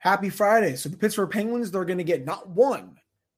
Happy Friday. So the Pittsburgh Penguins, they're going to get not one,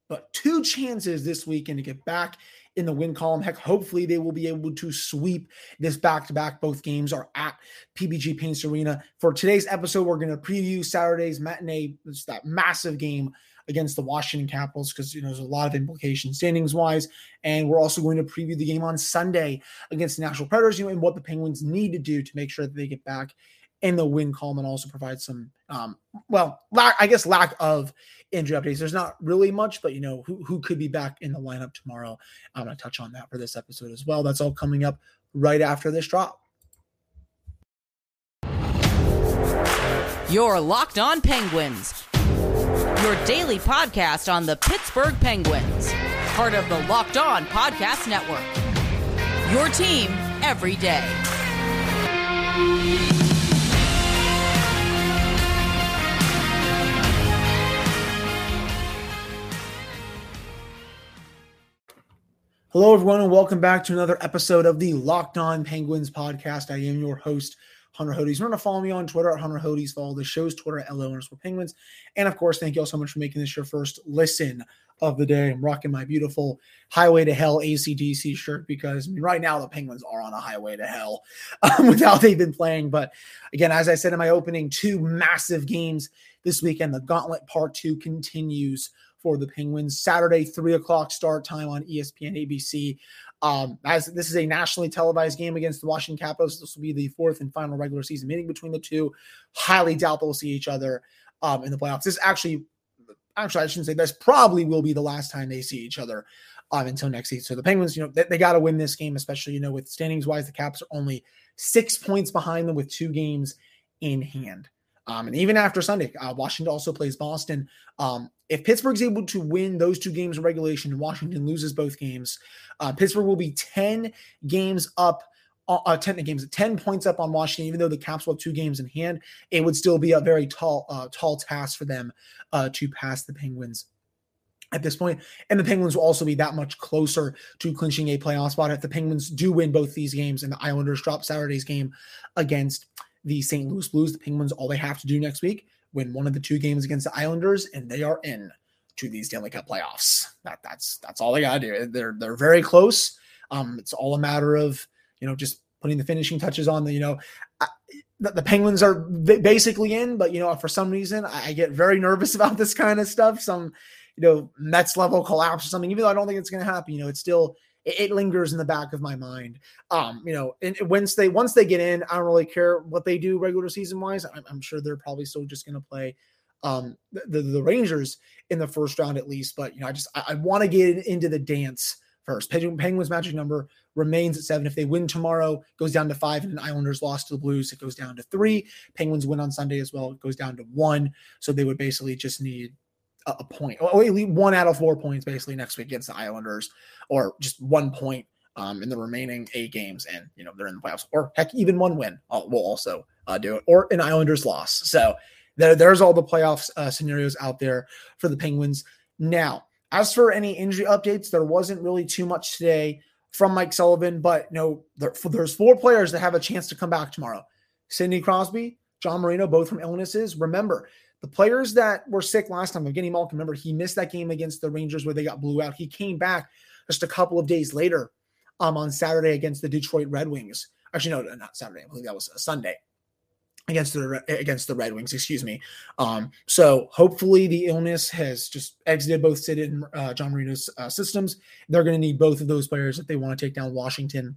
but two chances this weekend to get back in the win column. Heck, hopefully they will be able to sweep this back to back. Both games are at PPG Paints Arena. For today's episode, we're going to preview Saturday's matinee. It's that massive game against the Washington Capitals because you know there's a lot of implications standings wise, and we're also going to preview the game on Sunday against the Nashville Predators. You know, and what the Penguins need to do to make sure that they get back in the win column and also provide some, um, well, lack, I guess lack of injury updates. There's not really much, but you know who who could be back in the lineup tomorrow. I'm going to touch on that for this episode as well. That's all coming up right after this drop. Your Locked On Penguins, your daily podcast on the Pittsburgh Penguins, part of the Locked On Podcast Network. Your team every day. Hello, everyone, and welcome back to another episode of the Locked On Penguins podcast. I am your host, Hunter Hodes. Remember to follow me on Twitter at Hunter Hodes. Follow the show's Twitter at LO underscore Penguins. And of course, thank you all so much for making this your first listen of the day. I'm rocking my beautiful Highway to Hell ACDC shirt because I mean, right now the Penguins are on a highway to hell um, with how they've been playing. But again, as I said in my opening, two massive games this weekend. The Gauntlet Part 2 continues for the Penguins. Saturday, three o'clock start time on ESPN ABC. Um, as this is a nationally televised game against the Washington Capitals, this will be the fourth and final regular season meeting between the two. Highly doubt they'll see each other um, in the playoffs. This actually, actually, I shouldn't say this. Probably will be the last time they see each other um, until next season. So the Penguins, you know, they, they got to win this game, especially you know with standings wise, the Caps are only six points behind them with two games in hand. Um, and even after Sunday, uh, Washington also plays Boston. Um, if Pittsburgh's able to win those two games in regulation and Washington loses both games, uh, Pittsburgh will be 10 games up, uh, uh 10 games, 10 points up on Washington, even though the Caps will have two games in hand. It would still be a very tall, uh, tall task for them uh, to pass the Penguins at this point. And the Penguins will also be that much closer to clinching a playoff spot if the Penguins do win both these games and the Islanders drop Saturday's game against the St. Louis Blues. The Penguins, all they have to do next week, win one of the two games against the Islanders, and they are in to the Stanley Cup playoffs. That that's that's all they gotta do. They're they're very close. Um, it's all a matter of you know just putting the finishing touches on the you know. I, the, the Penguins are basically in, but you know, for some reason, I get very nervous about this kind of stuff. Some, you know, Mets level collapse or something. Even though I don't think it's going to happen, you know, it's still it, lingers in the back of my mind. Um, you know, and once they once they get in, I don't really care what they do regular season wise. I'm, I'm sure they're probably still just going to play um, the, the Rangers in the first round at least. But you know, I just I, I want to get into the dance first. Penguins magic number remains at seven. If they win tomorrow, goes down to five, and an Islanders lost to the Blues, it goes down to three. Penguins win on Sunday as well, it goes down to one. So they would basically just need a point, or at least one out of four points basically next week against the Islanders, or just one point um, in the remaining eight games, and you know they're in the playoffs, or heck, even one win uh, will also uh, do it, or an Islanders loss. So there, there's all the playoffs uh, scenarios out there for the Penguins. Now, as for any injury updates, there wasn't really too much today from Mike Sullivan, but you know there, there's four players that have a chance to come back tomorrow: Sidney Crosby, John Marino, both from illnesses. Remember, the players that were sick last time, Evgeny Malkin, remember he missed that game against the Rangers where they got blew out. He came back just a couple of days later um, on Saturday against the Detroit Red Wings. Actually, no, not Saturday. I believe that was a Sunday against the against the Red Wings. Excuse me. Um, so hopefully the illness has just exited both Sid and uh, John Marino's uh, systems. They're going to need both of those players if they want to take down Washington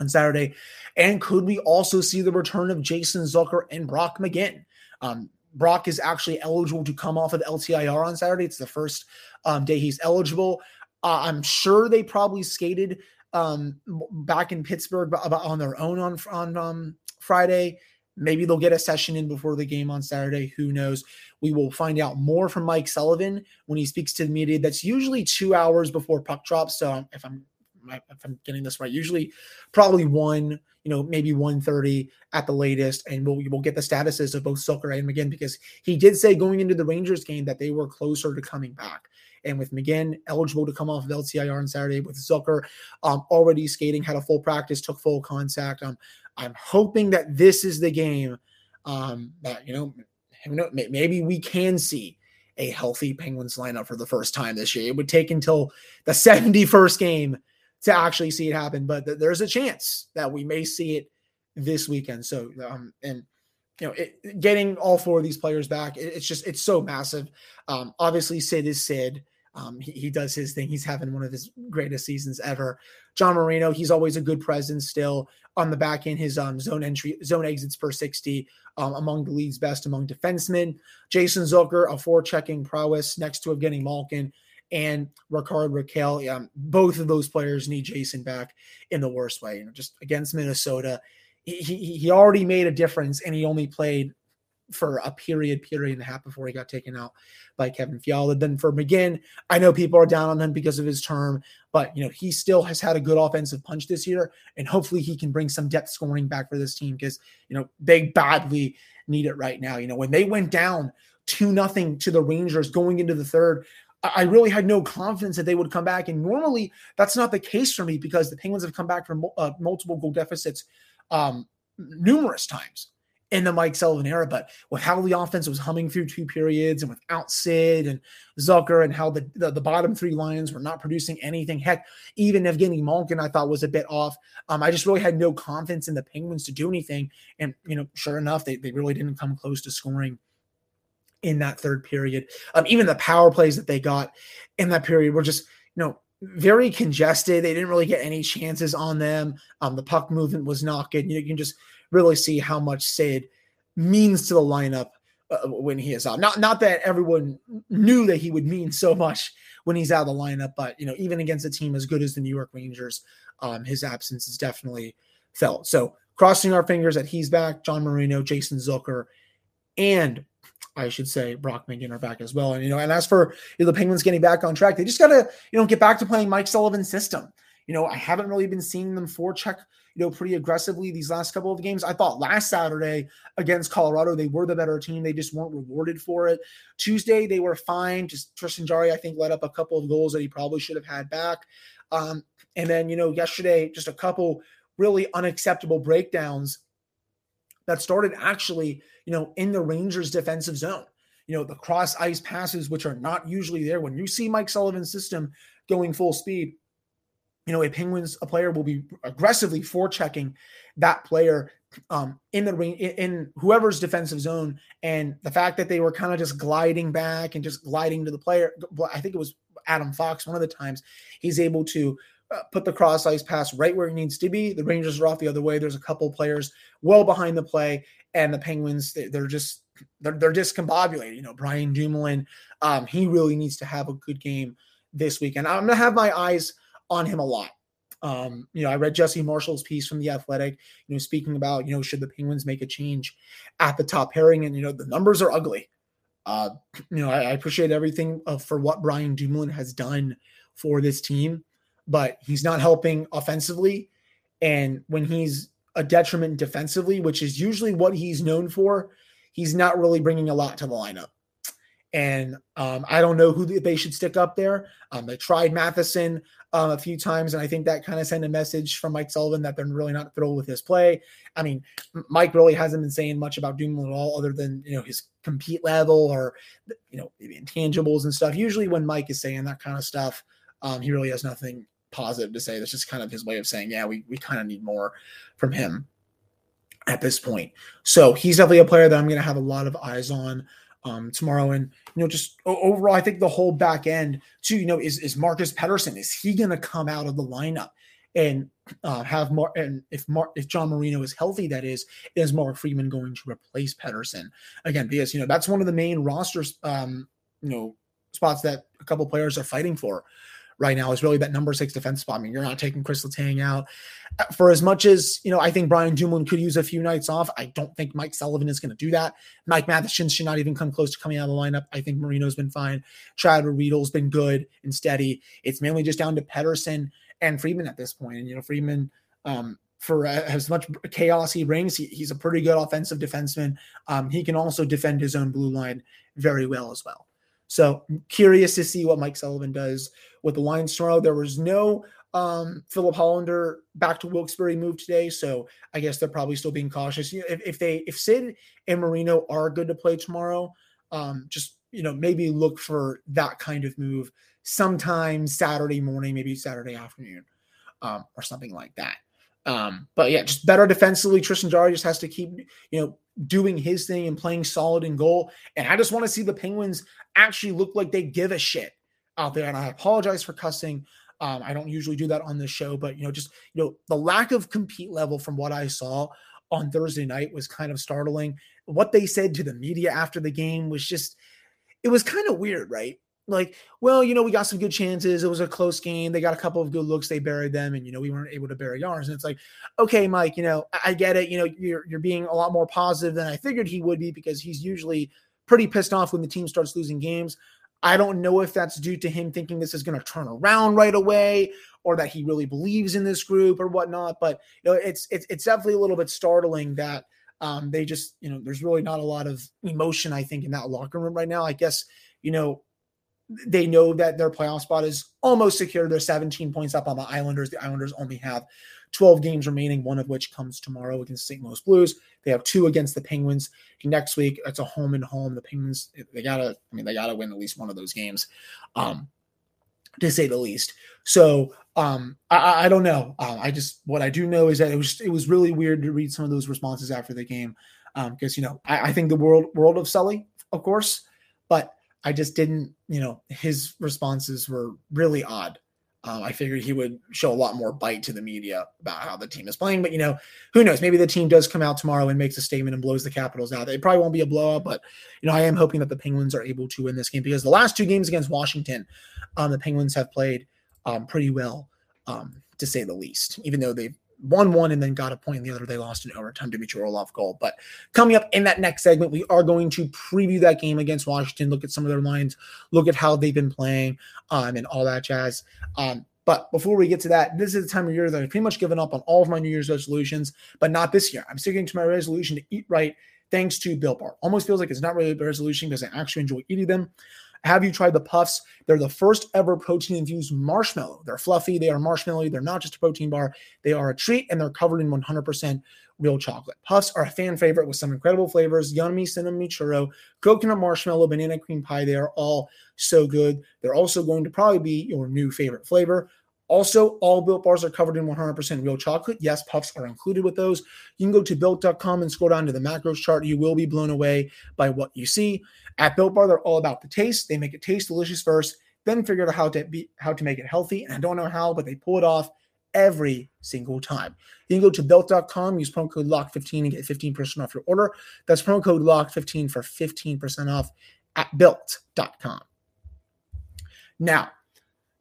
on Saturday. And could we also see the return of Jason Zucker and Brock McGinn? Um, Brock is actually eligible to come off of LTIR on Saturday. It's the first um, day he's eligible. Uh, I'm sure they probably skated um, back in Pittsburgh on their own on on um, Friday. Maybe they'll get a session in before the game on Saturday. Who knows? We will find out more from Mike Sullivan when he speaks to the media. That's usually two hours before puck drops. So if I'm if I'm getting this right, usually probably one you know, maybe 130 at the latest, and we'll we'll get the statuses of both Zucker and McGinn because he did say going into the Rangers game that they were closer to coming back. And with McGinn eligible to come off of LTIR on Saturday, with Zucker um, already skating, had a full practice, took full contact. Um, I'm hoping that this is the game um, that you know maybe we can see a healthy Penguins lineup for the first time this year. It would take until the 71st game to actually see it happen, but th- there's a chance that we may see it this weekend. So, um, and you know, it, getting all four of these players back, it, it's just it's so massive. Um, obviously, Sid is Sid. Um, he, he does his thing. He's having one of his greatest seasons ever. John Marino, he's always a good presence still on the back end. His um, zone entry, zone exits per 60, um, among the league's best among defensemen. Jason Zucker, a forechecking prowess next to Evgeny Malkin and Rickard Rakell. Um, both of those players need Jason back in the worst way. You know, just against Minnesota, he, he, he already made a difference and he only played for a period, period and a half before he got taken out by Kevin Fiala. Then for McGinn, I know people are down on him because of his term, but you know he still has had a good offensive punch this year, and hopefully he can bring some depth scoring back for this team because you know they badly need it right now. You know when they went down two nothing to the Rangers going into the third. I really had no confidence that they would come back, and normally that's not the case for me because the Penguins have come back from uh, multiple goal deficits um, numerous times in the Mike Sullivan era, but with how the offense was humming through two periods and without Sid and Zucker and how the, the, the bottom three lines were not producing anything. Heck, even Evgeny Malkin I thought was a bit off. Um, I just really had no confidence in the Penguins to do anything. And, you know, sure enough, they, they really didn't come close to scoring in that third period. Um, even the power plays that they got in that period were just, you know, very congested. They didn't really get any chances on them. Um, the puck movement was not good. You, know, you can just really see how much Sid means to the lineup uh, when he is out. Not not that everyone knew that he would mean so much when he's out of the lineup, but you know, even against a team as good as the New York Rangers, um, his absence is definitely felt. So crossing our fingers that he's back, John Marino, Jason Zucker, and I should say Brock McGinn are back as well. And you know, and as for you know, the Penguins getting back on track, they just gotta, you know, get back to playing Mike Sullivan's system. You know, I haven't really been seeing them forecheck you know, pretty aggressively these last couple of games. I thought last Saturday against Colorado, they were the better team. They just weren't rewarded for it. Tuesday, they were fine. Just Tristan Jarry, I think, let up a couple of goals that he probably should have had back. Um, and then, you know, yesterday, just a couple really unacceptable breakdowns that started actually, you know, in the Rangers defensive zone. You know, the cross ice passes, which are not usually there. When you see Mike Sullivan's system going full speed, you know, a Penguins a player will be aggressively forechecking that player um, in the ring in, in whoever's defensive zone, and the fact that they were kind of just gliding back and just gliding to the player. I think it was Adam Fox one of the times he's able to put the cross ice pass right where it needs to be. The Rangers are off the other way. There's a couple players well behind the play, and the Penguins they, are just they're, they're discombobulated. You know, Brian Dumoulin, um, he really needs to have a good game this weekend. I'm gonna have my eyes on him a lot. Um, you know, I read Jesse Marshall's piece from the Athletic, you know, speaking about, you know, should the Penguins make a change at the top pairing, and you know, the numbers are ugly. Uh, you know, I, I appreciate everything uh, for what Brian Dumoulin has done for this team, but he's not helping offensively, and when he's a detriment defensively, which is usually what he's known for, he's not really bringing a lot to the lineup. And um, I don't know who they should stick up there. Um, they tried Matheson um, a few times, and I think that kind of sent a message from Mike Sullivan that they're really not thrilled with his play. I mean, Mike really hasn't been saying much about Dumoulin at all, other than you know his compete level or you know intangibles and stuff. Usually, when Mike is saying that kind of stuff, um, he really has nothing positive to say. That's just kind of his way of saying, yeah, we we kind of need more from him at this point. So he's definitely a player that I'm going to have a lot of eyes on um, tomorrow. And you know, just overall, I think the whole back end too. You know, is is Marcus Pettersson? Is he going to come out of the lineup and uh, have more? And if Mar- if John Marino is healthy, that is, is Mark Friedman going to replace Pettersson again? Because you know that's one of the main rosters, um, you know, spots that a couple players are fighting for right now is really that number six defense spot. I mean, you're not taking Chris Letang out. For as much as, you know, I think Brian Dumoulin could use a few nights off, I don't think Mike Sullivan is going to do that. Mike Matheson should not even come close to coming out of the lineup. I think Marino's been fine. Chad Ruhwedel's been good and steady. It's mainly just down to Pettersson and Friedman at this point. And, you know, Friedman, um, for uh, as much chaos he brings, he, he's a pretty good offensive defenseman. Um, he can also defend his own blue line very well as well. So curious to see what Mike Sullivan does with the Lions tomorrow. There was no um, Filip Hallander back to Wilkes-Barre moved today, so I guess they're probably still being cautious. You know, if, if they if Sid and Marino are good to play tomorrow, um, just you know maybe look for that kind of move sometime Saturday morning, maybe Saturday afternoon, um, or something like that. Um, but yeah, just better defensively. Tristan Jarry just has to keep, you know, doing his thing and playing solid in goal. And I just want to see the Penguins actually look like they give a shit out there. And I apologize for cussing. Um, I don't usually do that on this show, but you know, just you know, the lack of compete level from what I saw on Thursday night was kind of startling. What they said to the media after the game was just it was kind of weird, right? Like, well, you know, we got some good chances. It was a close game. They got a couple of good looks. They buried them, and you know, we weren't able to bury ours. And it's like, okay, Mike, you know, I, I get it. You know, you're you're being a lot more positive than I figured he would be because he's usually pretty pissed off when the team starts losing games. I don't know if that's due to him thinking this is going to turn around right away or that he really believes in this group or whatnot. But you know, it's it's it's definitely a little bit startling that um, they just you know there's really not a lot of emotion I think in that locker room right now. I guess you know they know that their playoff spot is almost secure. They're 17 points up on the Islanders. The Islanders only have 12 games remaining, one of which comes tomorrow against St. Louis Blues. They have two against the Penguins next week. It's a home and home. The Penguins, they gotta, I mean, they gotta win at least one of those games, um, to say the least. So um, I, I don't know. Um, I just what I do know is that it was it was really weird to read some of those responses after the game because um, you know I, I think the world world of Sully, of course, but I just didn't. You know, his responses were really odd. Um, I figured he would show a lot more bite to the media about how the team is playing, but you know, who knows? Maybe the team does come out tomorrow and makes a statement and blows the Capitals out. It probably won't be a blowout, but you know, I am hoping that the Penguins are able to win this game because the last two games against Washington, um, the Penguins have played um, pretty well, um, to say the least. Even though they've won one and then got a point in the other, they lost in overtime. Dmitry Orlov goal. But coming up in that next segment, we are going to preview that game against Washington, look at some of their lines, look at how they've been playing, um, and all that jazz. Um, but before we get to that, this is the time of year that I've pretty much given up on all of my New Year's resolutions, but not this year. I'm sticking to my resolution to eat right thanks to Built Bar. Almost feels like it's not really a resolution because I actually enjoy eating them. Have you tried the puffs? They're the first ever protein infused marshmallow. They're fluffy, they are marshmallowy, they're not just a protein bar, they are a treat, and they're covered in 100% real chocolate. Puffs are a fan favorite with some incredible flavors yummy cinnamon churro, coconut marshmallow, banana cream pie. They are all so good. They're also going to probably be your new favorite flavor. Also, all built bars are covered in 100% real chocolate. Yes, puffs are included with those. You can go to built.com and scroll down to the macros chart. You will be blown away by what you see. At Built Bar, they're all about the taste. They make it taste delicious first, then figure out how to be how to make it healthy. And I don't know how, but they pull it off every single time. You can go to built.com, use promo code LOCK15 and get 15% off your order. That's promo code LOCK15 for 15% off at built.com. Now,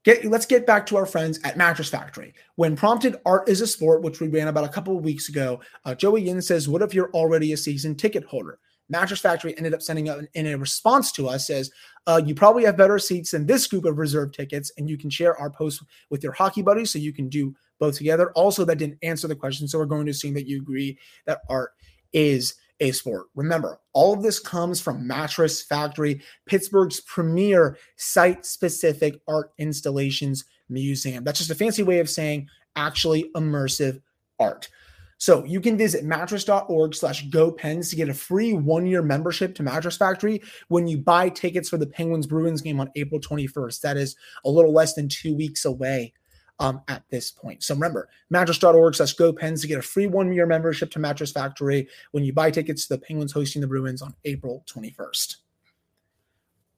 Get, let's get back to our friends at Mattress Factory. When prompted, art is a sport, which we ran about a couple of weeks ago. Uh, Joey Yin says, "What if you're already a season ticket holder?" Mattress Factory ended up sending out in a response to us says, uh, "You probably have better seats than this group of reserve tickets, and you can share our post with your hockey buddies, so you can do both together." Also, that didn't answer the question, so we're going to assume that you agree that art is a sport. Remember, all of this comes from Mattress Factory, Pittsburgh's premier site specific art installations museum. That's just a fancy way of saying actually immersive art. So you can visit mattress.org slash go pens to get a free one-year membership to Mattress Factory when you buy tickets for the Penguins Bruins game on April 21st. That is a little less than two weeks away um, at this point. So remember, mattress.org slash go pens to get a free one year membership to Mattress Factory when you buy tickets to the Penguins hosting the Bruins on April 21st.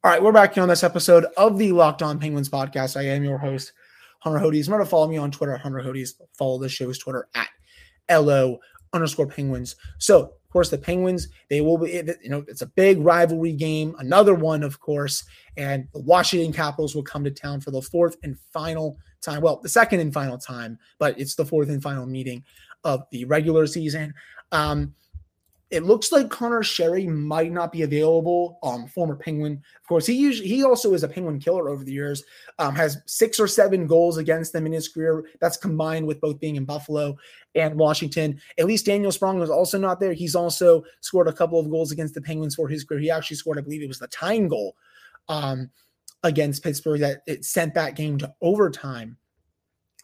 All right, we're back here on this episode of the Locked On Penguins podcast. I am your host, Hunter Hodes. Remember to follow me on Twitter, Hunter Hodes. Follow the show's Twitter at LO underscore Penguins. So, of course, the Penguins, they will be, you know, it's a big rivalry game, another one, of course, and the Washington Capitals will come to town for the fourth and final time. Well, the second and final time, but it's the fourth and final meeting of the regular season. Um, it looks like Connor Sheary might not be available. Um, former Penguin, of course, he usually he also is a Penguin killer over the years. Um, has six or seven goals against them in his career. That's combined with both being in Buffalo and Washington. At least Daniel Sprong was also not there. He's also scored a couple of goals against the Penguins for his career. He actually scored, I believe, it was the tying goal um, against Pittsburgh that it sent that game to overtime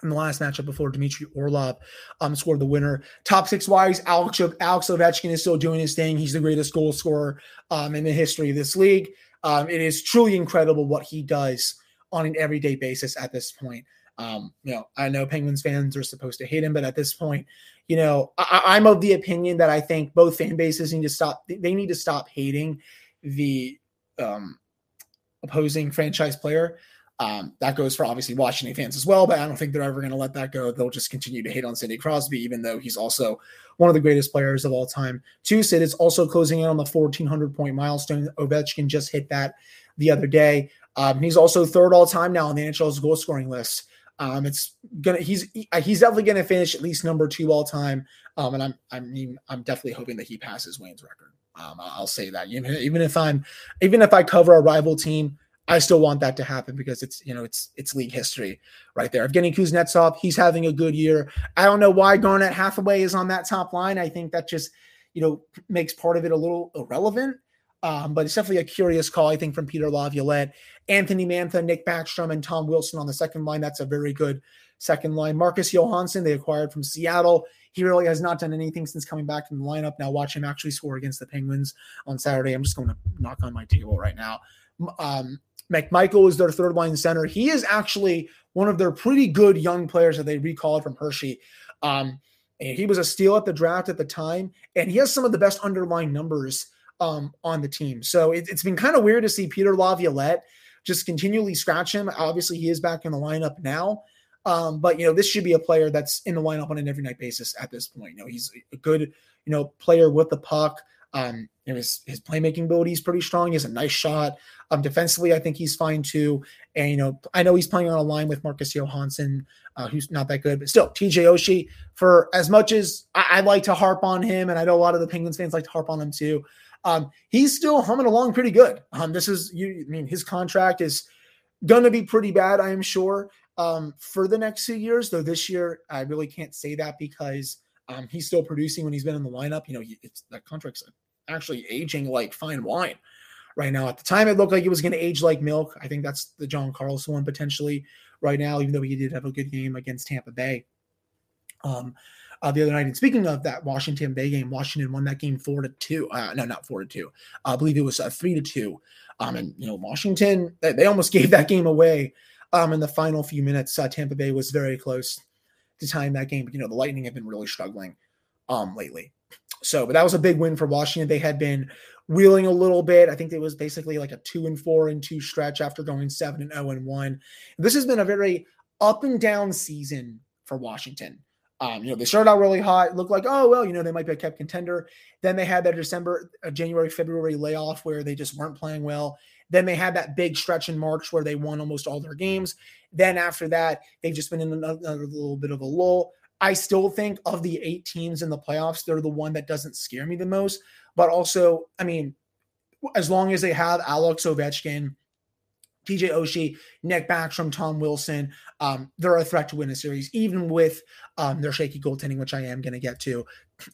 in the last matchup before Dmitry Orlov um, scored the winner. Top six wise, Alex, Alex Ovechkin is still doing his thing. He's the greatest goal scorer um, in the history of this league. Um, it is truly incredible what he does on an everyday basis at this point. Um, you know, I know Penguins fans are supposed to hate him, but at this point, you know, I, am of the opinion that I think both fan bases need to stop. They need to stop hating the um, opposing franchise player. Um, that goes for obviously Washington fans as well, but I don't think they're ever going to let that go. They'll just continue to hate on Sidney Crosby, even though he's also one of the greatest players of all time. Two, Sid is also closing in on the 1,400 point milestone. Ovechkin just hit that the other day. Um, he's also third all time now on the NHL's goal scoring list. Um, it's gonna he's he's definitely gonna finish at least number two all time. Um, and I'm I mean I'm definitely hoping that he passes Wayne's record. Um, I'll say that even even if I'm even if I cover a rival team, I still want that to happen because it's you know it's it's league history right there. Evgeny Kuznetsov, he's having a good year. I don't know why Garnett Hathaway is on that top line. I think that just you know makes part of it a little irrelevant. Um, but it's definitely a curious call, I think, from Peter Laviolette. Anthony Mantha, Nick Backstrom, and Tom Wilson on the second line. That's a very good second line. Marcus Johansson, they acquired from Seattle. He really has not done anything since coming back from the lineup. Now watch him actually score against the Penguins on Saturday. I'm just going to knock on my table right now. Um, McMichael is their third line center. He is actually one of their pretty good young players that they recalled from Hershey. Um, he was a steal at the draft at the time, and he has some of the best underlying numbers um, on the team. So it, has been kind of weird to see Peter Laviolette just continually scratch him. Obviously, he is back in the lineup now. Um, but you know, this should be a player that's in the lineup on an every night basis at this point. You know, he's a good, you know, player with the puck. Um, you know, his, his playmaking ability is pretty strong. He has a nice shot. Um, defensively, I think he's fine too. And you know, I know he's playing on a line with Marcus Johansson, uh, who's not that good, but still, TJ Oshie. For as much as I, I like to harp on him, and I know a lot of the Penguins fans like to harp on him too, um, he's still humming along pretty good. Um, this is you. I mean, his contract is going to be pretty bad, I am sure, um, for the next two years. Though this year, I really can't say that because um, he's still producing when he's been in the lineup. You know, he, it's that contract's actually aging like fine wine right now. At the time, it looked like it was going to age like milk. I think that's the John Carlson one potentially right now, even though he did have a good game against Tampa Bay. Um, uh, the other night. And speaking of that Washington Bay game, Washington won that game four to two. Uh, no, not four to two. I believe it was uh, three to two. Um, and you know Washington, they, they almost gave that game away. Um, in the final few minutes, uh, Tampa Bay was very close to tying that game. But you know the Lightning have been really struggling um lately. So, but that was a big win for Washington. They had been reeling a little bit. I think it was basically like a two and four and two stretch after going seven and zero and one. This has been a very up and down season for Washington. Um, you know, they started out really hot, looked like, oh, well, you know, they might be a kept contender. Then they had that December, uh, January, February layoff where they just weren't playing well. Then they had that big stretch in March where they won almost all their games. Then after that, they've just been in another, another little bit of a lull. I still think of the eight teams in the playoffs, they're the one that doesn't scare me the most. But also, I mean, as long as they have Alex Ovechkin, TJ Oshie, Nick Backstrom, Tom Wilson, um, they're a threat to win a series, even with um, their shaky goaltending, which I am going to get to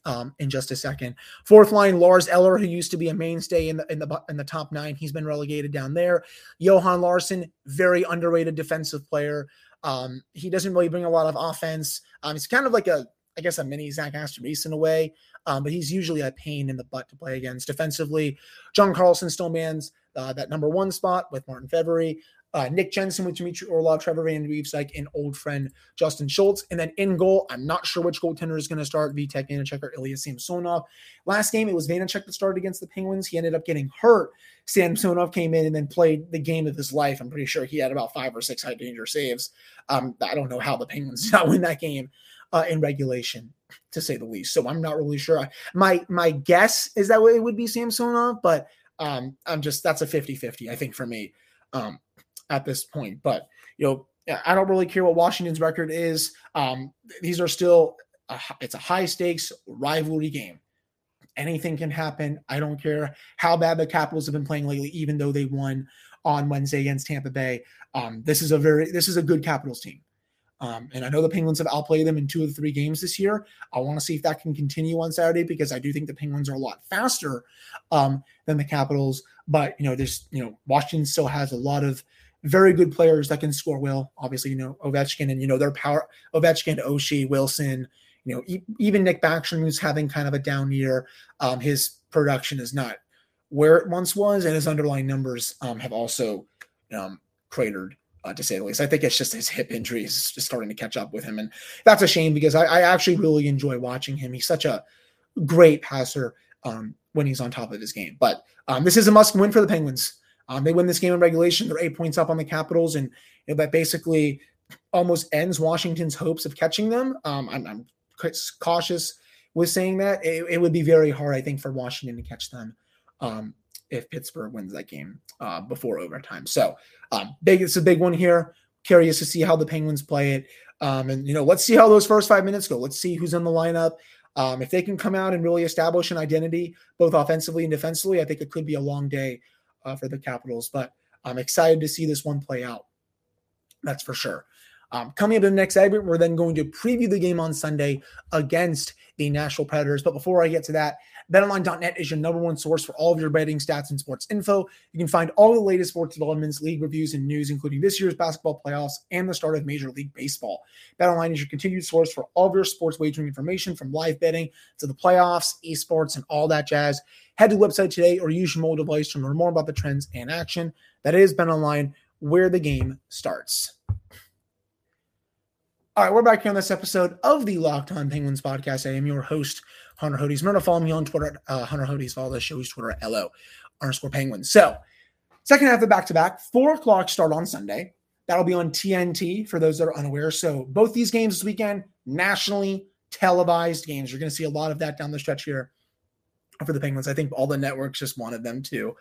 um, in just a second. Fourth line, Lars Eller, who used to be a mainstay in the in the in the top nine, he's been relegated down there. Johan Larsson, very underrated defensive player. Um, he doesn't really bring a lot of offense. Um, he's kind of like a, I guess, a mini Zach Aston-Reese in a way, um, but he's usually a pain in the butt to play against. Defensively, John Carlson still mans uh, that number one spot with Martin Fehervary. Uh, Nick Jensen with Dmitry Orlov, Trevor Van Riemsdyk, and old friend Justin Schultz. And then in goal, I'm not sure which goaltender is going to start, Vitek Vanecek or Ilya Samsonov. Last game, it was Vanecek that started against the Penguins. He ended up getting hurt. Samsonov came in and then played the game of his life. I'm pretty sure he had about five or six high danger saves. Um, I don't know how the Penguins did not win that game uh, in regulation, to say the least. So I'm not really sure. My my guess is that it would be Samsonov, but – um, I'm just that's a 50-50, I think, for me um, at this point. But you know, I don't really care what Washington's record is. Um, these are still a, it's a high stakes rivalry game. Anything can happen. I don't care how bad the Capitals have been playing lately, even though they won on Wednesday against Tampa Bay. Um, this is a very this is a good Capitals team. Um, and I know the Penguins have outplayed them in two of the three games this year. I want to see if that can continue on Saturday because I do think the Penguins are a lot faster um, than the Capitals. But you know, there's you know, Washington still has a lot of very good players that can score well. Obviously, you know Ovechkin and you know their power. Ovechkin, Oshie, Wilson. You know, e- even Nick Backstrom, who's having kind of a down year. Um, his production is not where it once was, and his underlying numbers um, have also um, cratered. Uh, to say the least, I think it's just his hip injury is just starting to catch up with him, and that's a shame because I, I actually really enjoy watching him. He's such a great passer um, when he's on top of his game. But um, this is a must win for the Penguins. Um, they win this game in regulation. They're eight points up on the Capitals, and you know, that basically almost ends Washington's hopes of catching them. Um, I'm, I'm, cautious with saying that. It, it, would be very hard, I think, for Washington to catch them um, if Pittsburgh wins that game uh, before overtime. So um, big, it's a big one here. Curious to see how the Penguins play it. Um, and you know, let's see how those first five minutes go. Let's see who's in the lineup. Um, if they can come out and really establish an identity, both offensively and defensively, I think it could be a long day uh, for the Capitals. But I'm excited to see this one play out. That's for sure. Um, coming up in the next segment, we're then going to preview the game on Sunday against the Nashville Predators. But before I get to that, BetOnline.net is your number one source for all of your betting stats and sports info. You can find all the latest sports developments, league reviews, and news, including this year's basketball playoffs and the start of Major League Baseball. BetOnline is your continued source for all of your sports wagering information from live betting to the playoffs, esports, and all that jazz. Head to the website today or use your mobile device to learn more about the trends and action. That is BetOnline, where the game starts. All right, we're back here on this episode of the Locked On Penguins podcast. I am your host, Hunter Hodes. Remember to follow me on Twitter, uh, Hunter Hodes. Follow the show's Twitter at LO underscore Penguins. So, second half of back to back, four o'clock start on Sunday. That'll be on TNT for those that are unaware. So, both these games this weekend, nationally televised games. You're going to see a lot of that down the stretch here for the Penguins. I think all the networks just wanted them to.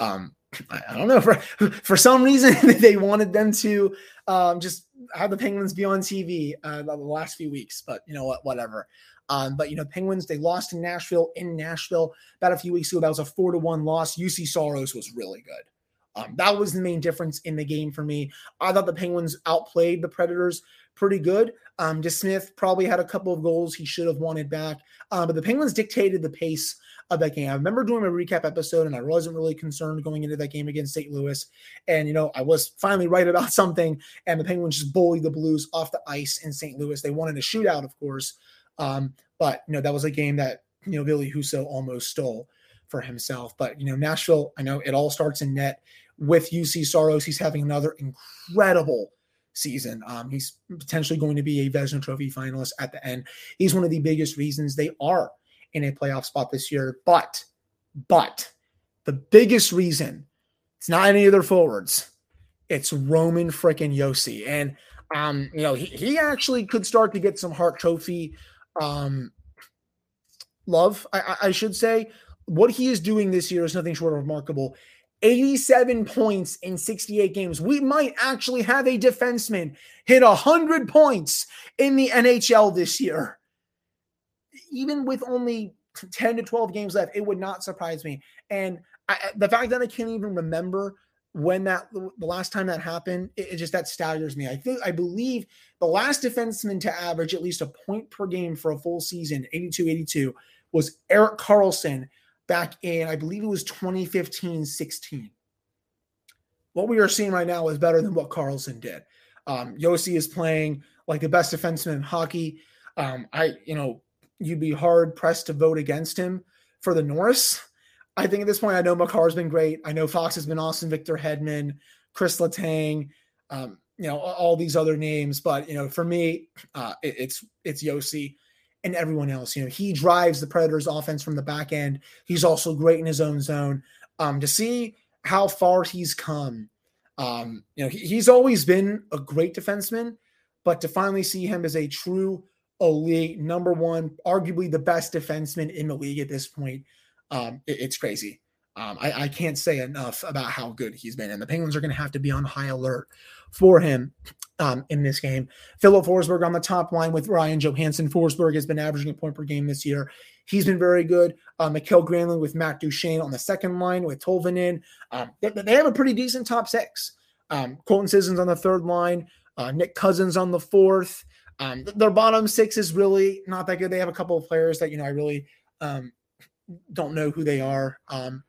Um, I, I don't know for for some reason they wanted them to um, just have the Penguins be on TV uh, the last few weeks, but you know what, whatever. Um, but you know, Penguins they lost in Nashville in Nashville about a few weeks ago. That was a four to one loss. Juuse Saros was really good. Um, that was the main difference in the game for me. I thought the Penguins outplayed the Predators pretty good. Um, DeSmith probably had a couple of goals he should have wanted back, uh, but the Penguins dictated the pace of that game. I remember doing a recap episode, and I wasn't really concerned going into that game against St. Louis. And you know, I was finally right about something, and the Penguins just bullied the Blues off the ice in St. Louis. They wanted a shootout, of course, um, but you know that was a game that you know Ville Husso almost stole for himself. But you know Nashville, I know it all starts in net with Juuse Saros. He's having another incredible season. Um, he's potentially going to be a Vezina Trophy finalist at the end. He's one of the biggest reasons they are in a playoff spot this year. But, but the biggest reason it's not any of their forwards. It's Roman freaking Josi. And um, you know, he, he actually could start to get some Hart Trophy um love, I, I should say. What he is doing this year is nothing short of remarkable. 87 points in 68 games. We might actually have a defenseman hit 100 points in the NHL this year even with only 10 to 12 games left, it would not surprise me. And I, the fact that I can't even remember when that the last time that happened, it, it, just that staggers me. I think I believe the last defenseman to average at least a point per game for a full season, 82-82, was Erik Karlsson back in I believe it was 2015-16. What we are seeing right now is better than what Karlsson did. Um, Josi is playing like the best defenseman in hockey. Um, I, you know, you'd be hard pressed to vote against him for the Norris. I think at this point, I know Makar's been great. I know Fox has been awesome. Victor Hedman, Chris Letang, um, you know, all these other names. But you know, for me, uh, it, it's it's Josi and everyone else. You know, he drives the Predators' offense from the back end. He's also great in his own zone. Um, to see how far he's come, um, you know, he, he's always been a great defenseman, but to finally see him as a true elite, number one, arguably the best defenseman in the league at this point. Um, it, it's crazy. Um, I, I, can't say enough about how good he's been, and the Penguins are going to have to be on high alert for him um, in this game. Filip Forsberg on the top line with Ryan Johansen. Forsberg has been averaging a point per game this year. He's been very good. Uh, Mikael Granlund with Matt Duchene on the second line with Tolvanen. Um, they, they, have a pretty decent top six. Um, Colton Sissons on the third line. Uh, Nick Cousins on the fourth. Um, their bottom six is really not that good. They have a couple of players that you know I really um, don't know who they are. Um,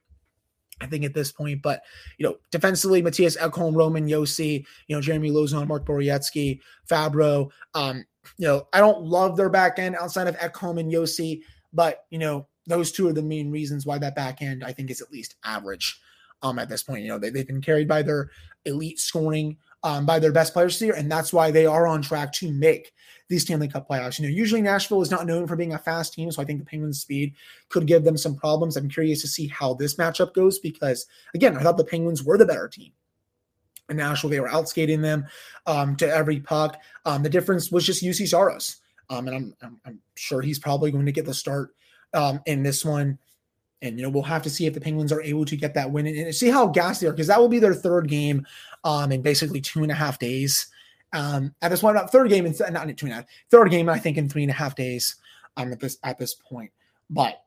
I think at this point, but you know, defensively, Mattias Ekholm, Roman Josi, you know, Jeremy Lauzon, Mark Borowiecki, Fabbro. Um, you know, I don't love their back end outside of Ekholm and Josi, but you know, those two are the main reasons why that back end I think is at least average. Um, at this point, you know, they, they've been carried by their elite scoring um, by their best players this year, and that's why they are on track to make these Stanley Cup playoffs. You know, usually Nashville is not known for being a fast team, so I think the Penguins' speed could give them some problems. I'm curious to see how this matchup goes because, again, I thought the Penguins were the better team. In Nashville, they were outskating them um, to every puck. Um, the difference was just Juuse Saros, um, and I'm, I'm, I'm sure he's probably going to get the start um, in this one. And you know we'll have to see if the Penguins are able to get that win and, see how gassed they are because that will be their third game um, in basically two and a half days. Um, at this point, not third game in not in two and a half, third game I think in three and a half days. Um, at this at this point, but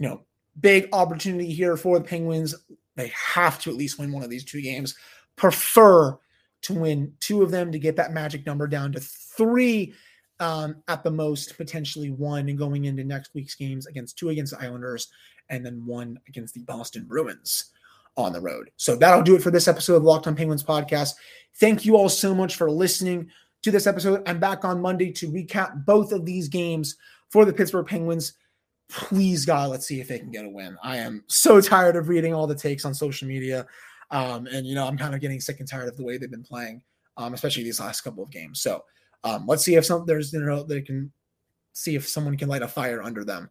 you know, big opportunity here for the Penguins. They have to at least win one of these two games. Prefer to win two of them to get that magic number down to three um, at the most, potentially one, and going into next week's games against two against the Islanders and then one against the Boston Bruins on the road. So that'll do it for this episode of Locked on Penguins podcast. Thank you all so much for listening to this episode. I'm back on Monday to recap both of these games for the Pittsburgh Penguins. Please, God, let's see if they can get a win. I am so tired of reading all the takes on social media. Um, and, you know, I'm kind of getting sick and tired of the way they've been playing, um, especially these last couple of games. So um, let's see if some there's, you know, they can see if someone can light a fire under them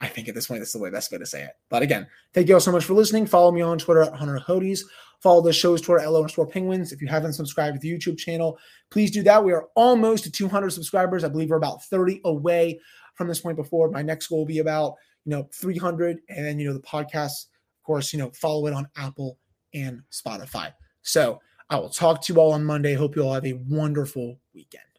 I think at this point, that's the way best way to say it. But again, thank you all so much for listening. Follow me on Twitter at Hunter Hodes. Follow the show's Twitter at LO underscore Penguins. If you haven't subscribed to the YouTube channel, please do that. We are almost to 200 subscribers. I believe we're about 30 away from this point before. My next goal will be about, you know, 300. And then, you know, the podcast, of course, you know, follow it on Apple and Spotify. So I will talk to you all on Monday. Hope you all have a wonderful weekend.